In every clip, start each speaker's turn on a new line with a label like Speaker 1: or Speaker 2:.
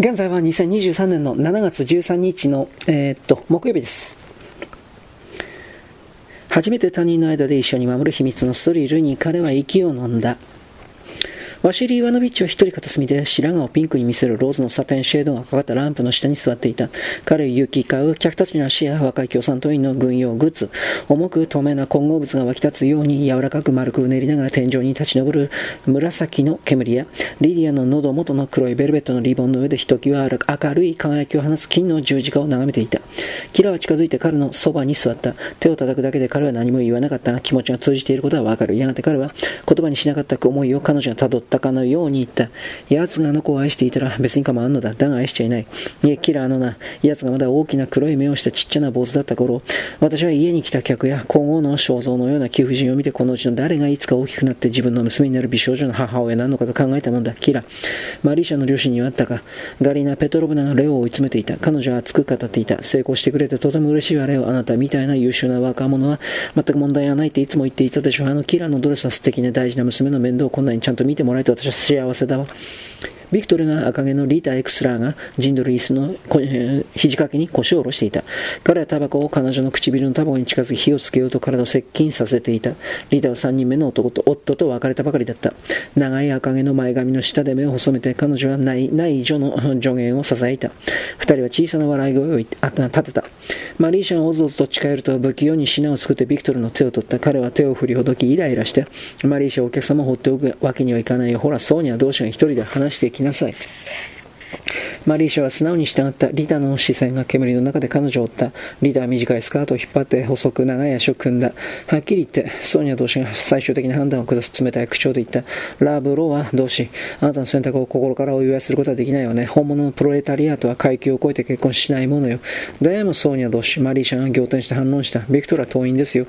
Speaker 1: 現在は2023年の7月13日の、えー、っと、木曜日です。初めて他人の間で一緒に守る秘密のストリールに彼は息を飲んだ。ワシリー・イワノビッチは一人片隅で白髪をピンクに見せるローズのサテンシェードがかかったランプの下に座っていた。彼を行き交う客たちの足や若い共産党員の軍用グッズ、重く透明な混合物が湧き立つように柔らかく丸くうねりながら天井に立ち上る紫の煙や、リディアの喉元の黒いベルベットのリボンの上でひときわ明るい輝きを放つ金の十字架を眺めていた。キラは近づいて彼のそばに座った。手を叩くだけで彼は何も言わなかったが気持ちが通じていることはわかる。やがて彼は言葉にしなかった思いを彼女が辿ったかのように言った。奴があの子を愛していたら別に構わんのだ。だが愛しちゃいない。いえ、キラーのな。奴がまだ大きな黒い目をしたちっちゃな坊主だった頃、私は家に来た客や皇后の肖像のような貴婦人を見てこのうちの誰がいつか大きくなって自分の娘になる美少女の母親なのかと考えたもんだ。キラ。マリーシャの両親にはあったか。ガリーナ・ペトロブナがレオを追い詰めていた。彼女は熱く語っていた。成功してくれてとても嬉しいわ、レオ。あなたみたいな優秀な若者は全く問題はないっていつも言っていたでしょう。あのキラーのドレスは素敵で大事な娘の面倒をこんなにちゃんと見てもらえて私は幸せだわ。ビクトリナ赤毛のリータ・エクスラーがジンドル椅子の肘掛けに腰を下ろしていた。彼はタバコを彼女の唇のタバコに近づき火をつけようと体を接近させていた。リータは3人目の男と夫と別れたばかりだった。長い赤毛の前髪の下で目を細めて彼女は内内助の助言を支えた。二人は小さな笑い声を立てた。マリーシャがおずおずと近寄ると不器用に品を作ってビクトルの手を取った。彼は手を振りほどきイライラして、マリーシャお客様を放っておくわけにはいかないよ。ほら、そうには同士が一人で話してきなさい。マリーシャは素直に従った。リタの視線が煙の中で彼女を追った。リタは短いスカートを引っ張って細く長い足を組んだ。はっきり言って、ソニア同士が最終的な判断を下す冷たい口調で言った。ラブローは同士、あなたの選択を心からお祝いすることはできないよね。本物のプロレタリアートは階級を超えて結婚しないものよ。でもソニア同士、マリーシャが仰天して反論した。ビクトルは党員ですよ。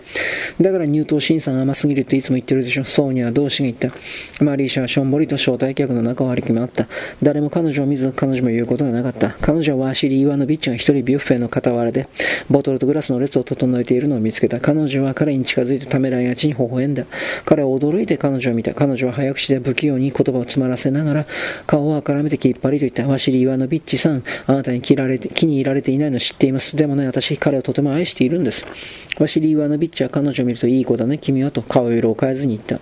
Speaker 1: だから入党審査が甘すぎるっていつも言ってるでしょ。ソニア同士が言った。マリーシャはしょんぼりと招待客の中を歩き回った。誰も彼女を見ず、彼女も言うことがなかった。彼女はワシリー・イワノビッチが一人ビュッフェの傍らで、ボトルとグラスの列を整えているのを見つけた。彼女は彼に近づいてためらいがちに微笑んだ。彼は驚いて彼女を見た。彼女は早口で不器用に言葉を詰まらせながら、顔をあからめてきっぱりと言った。ワシリー・イワノビッチさん、あなたに気られて気に入られていないの知っています。でもね、私、彼をとても愛しているんです。ワシリー・イワノビッチは彼女を見るといい子だね、君はと顔色を変えずに言った。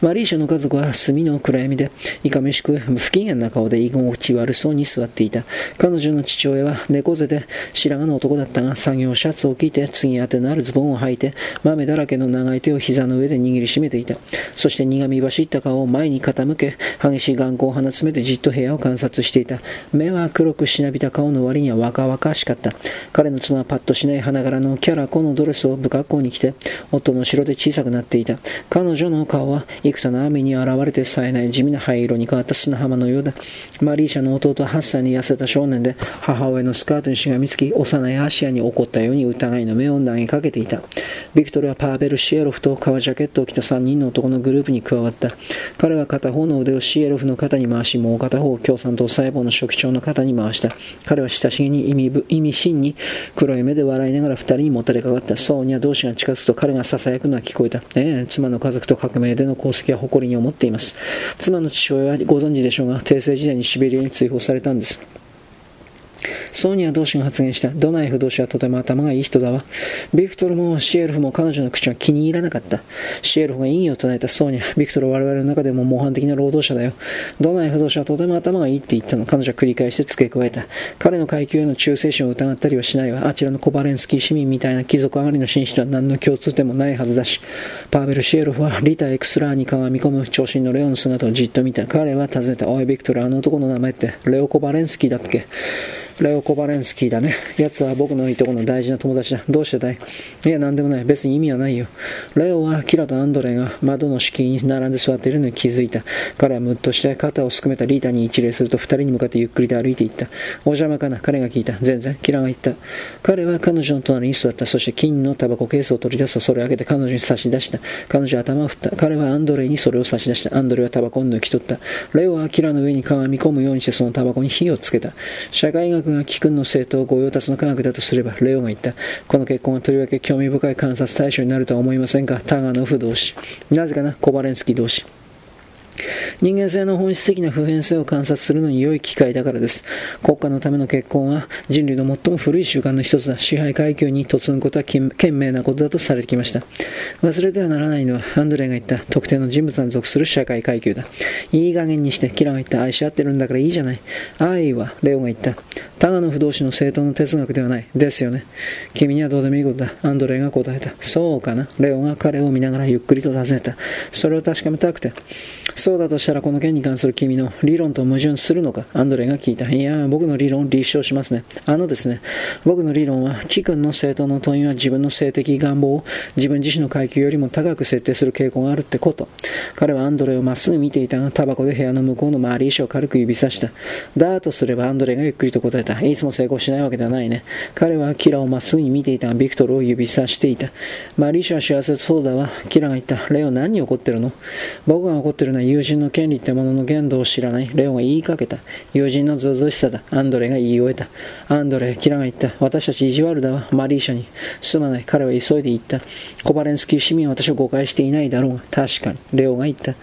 Speaker 1: マリーシャの家族は炭の暗闇で、いかめしく不機嫌な顔で居心地悪そうに座っていた。彼女の父親は猫背で白髪の男だったが、作業シャツを着て、次当てのあるズボンを履いて、豆だらけの長い手を膝の上で握りしめていた。そして苦み走った顔を前に傾け、激しい眼光を放つめてじっと部屋を観察していた。目は黒くしなびた顔の割には若々しかった。彼の妻はパッとしない花柄のキャラコのドレスを不格好に着て、夫の後ろで小さくなっていた。彼女の顔は幾多の雨に現れて冴えない地味な灰色に変わった砂浜のようだ。マリーシャの弟は8歳に痩せた少年で、母親のスカートにしがみつき、幼いアシアに怒ったように疑いの目を投げかけていた。ビクトルはパーベル・シエロフと革ジャケットを着た3人の男のグループに加わった。彼は片方の腕をシエロフの肩に回し、もう片方を共産党細胞の書記長の肩に回した。彼は親しげに意味意味深に黒い目で笑いながら2人にもたれかかった。ソーニャ同士が近づくと彼が囁くのは聞こえた。ええ、妻の家族と革命での功績は誇りに思っています。妻の父親はご存知でしょうが、帝政時代にシベリアに追放されたんです。ソーニャ同士が発言した。ドナイフ同士はとても頭がいい人だわ。ビクトルもシエルフも彼女の口は気に入らなかった。シエルフが意義を唱えたソーニャ。ビクトルは我々の中でも模範的な労働者だよ。ドナイフ同士はとても頭がいいって言ったの。彼女は繰り返して付け加えた。彼の階級への忠誠心を疑ったりはしないわ。あちらのコバレンスキー市民みたいな貴族上がりの紳士とは何の共通点もないはずだし。パーベル・シエルフはリタ・エクスラーに鏡み込む長身のレオの姿をじっと見た。彼は尋ねた。おい、ビクトル、あの男の名前ってレオ・コバレンスキーだっけ？レオ・コバレンスキーだね。奴は僕のいとこの大事な友達だ。どうしてだい？いや、なんでもない。別に意味はないよ。レオはキラとアンドレが窓の敷居に並んで座っているのに気づいた。彼はムッとして肩をすくめたリータに一礼すると二人に向かってゆっくりと歩いていった。お邪魔かな？彼が聞いた。全然？キラが言った。彼は彼女の隣に座った。そして金のタバコケースを取り出すとそれを開けて彼女に差し出した。彼女は頭を振った。彼はアンドレにそれを差し出した。アンドレはタバコを抜き取った。レオはキラの上に鏡み込むようにしてそのタバコに火をつけた。社会学が貴君の政党御用達の科学だとすれば、レオが言った。この結婚はとりわけ興味深い観察対象になるとは思いませんがタガノフ同士。なぜかな？コバレンスキー同士。人間性の本質的な普遍性を観察するのに良い機会だからです。国家のための結婚は人類の最も古い習慣の一つだ。支配階級に嫁ぐことは賢明なことだとされてきました。忘れてはならないのは、アンドレイが言った特定の人物に属する社会階級だ。いい加減にして、キラが言った愛し合ってるんだからいいじゃない。愛は、レオが言った。タガの不動詞の正当の哲学ではない。ですよね。君にはどうでもいいことだ。アンドレイが答えた。そうかな。レオが彼を見ながらゆっくりと尋ねた。それを確かめたくて。そうだとしたららこの件に関する君の理論と矛盾するのか？アンドレが聞いた。いや、僕の理論を立証しますね。あのですね、僕の理論は、キ君の正当の問いは自分の性的願望を自分自身の階級よりも高く設定する傾向があるってこと。彼はアンドレをまっすぐ見ていたが、タバコで部屋の向こうの周り石を軽く指さした。だとすればアンドレがゆっくりと答えた。いつも成功しないわけではないね。彼はキラをまっすぐに見ていたが、ビクトルを指さしていた。マリーシャは幸せそうだわ。キラが言った。レオ何に怒ってるの？僕が怒ってるのは友人の権利ってものの限度を知らない。レオが言いかけた。友人のずうずしさだ。アンドレが言い終えた。アンドレ、キラが言った。私たち意地悪だわ。マリーシャに。すまない。彼は急いで言った。コバレンスキー市民は私を誤解していないだろうが。確かに。レオが言った。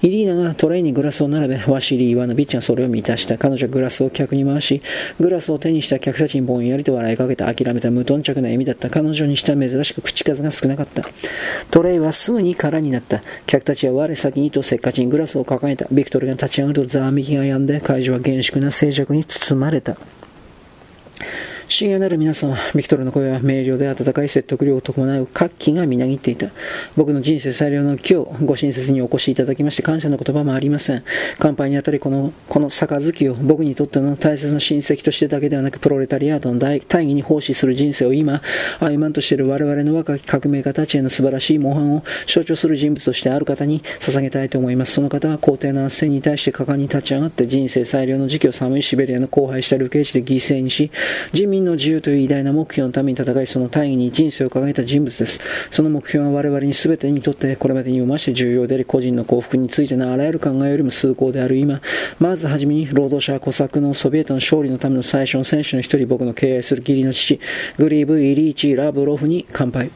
Speaker 1: イリーナがトレイにグラスを並べ、ワシリー・イワノビッチがそれを満たした。彼女はグラスを客に回し、グラスを手にした客たちにぼんやりと笑いかけた。諦めた無頓着な笑みだった。彼女にしては珍しく口数が少なかった。トレイはすぐに空になった。客たちは我先にとせっかちにグラスを掲げた。ビクトルが立ち上がるとざわめきが止んで、会場は厳粛な静寂に包まれた。深夜なる皆様、ビクトルの声は明瞭で温かい説得力と伴う活気がみなぎっていた。僕の人生最良の今日、ご親切にお越しいただきまして感謝の言葉もありません。乾杯にあたりこの、この杯を僕にとっての大切な親戚としてだけではなく、プロレタリアートの大大義に奉仕する人生を今、歩まんとしている我々の若き革命家たちへの素晴らしい模範を象徴する人物としてある方に捧げたいと思います。その方は皇帝の圧政に対して果敢に立ち上がって人生最良の時期を寒いシベリアの荒廃した流刑地で犠牲にし、人民民の自由という偉大な目標のために戦い、その大義に人生を掲げた人物です。その目標は我々に全てにとってこれまでにもまして重要であり、個人の幸福についてのあらゆる考えよりも崇高である今、まずはじめに労働者は小作のソビエトの勝利のための最初の選手の一人、僕の敬愛する義理の父、グリーブ・イリーチ・ラブロフに乾杯。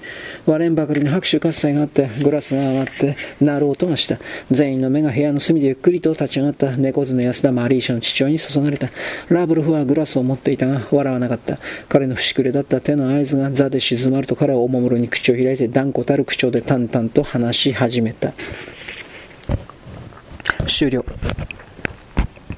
Speaker 1: 割れんばかりの拍手喝采があって、グラスが上がって、鳴る音がした。全員の目が部屋の隅でゆっくりと立ち上がった猫背の安田マリーシャの父親に注がれた。ラブロフはグラスを持っていたが、笑わなかった。彼の節くれだった手の合図が座で静まると彼はおもむろに口を開いて断固たる口調で淡々と話し始めた。終了。